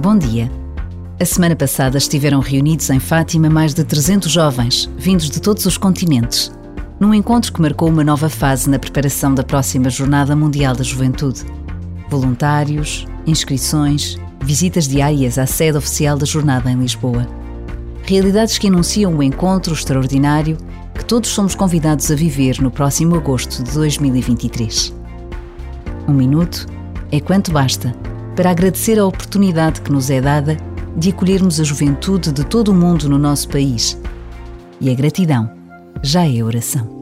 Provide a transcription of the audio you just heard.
Bom dia. A semana passada estiveram reunidos em Fátima mais de 300 jovens, vindos de todos os continentes, num encontro que marcou uma nova fase na preparação da próxima Jornada Mundial da Juventude. Voluntários, inscrições, visitas diárias à sede oficial da jornada em Lisboa. Realidades que anunciam o encontro extraordinário que todos somos convidados a viver no próximo agosto de 2023. Um minuto é quanto basta para agradecer a oportunidade que nos é dada de acolhermos a juventude de todo o mundo no nosso país. E a gratidão já é oração.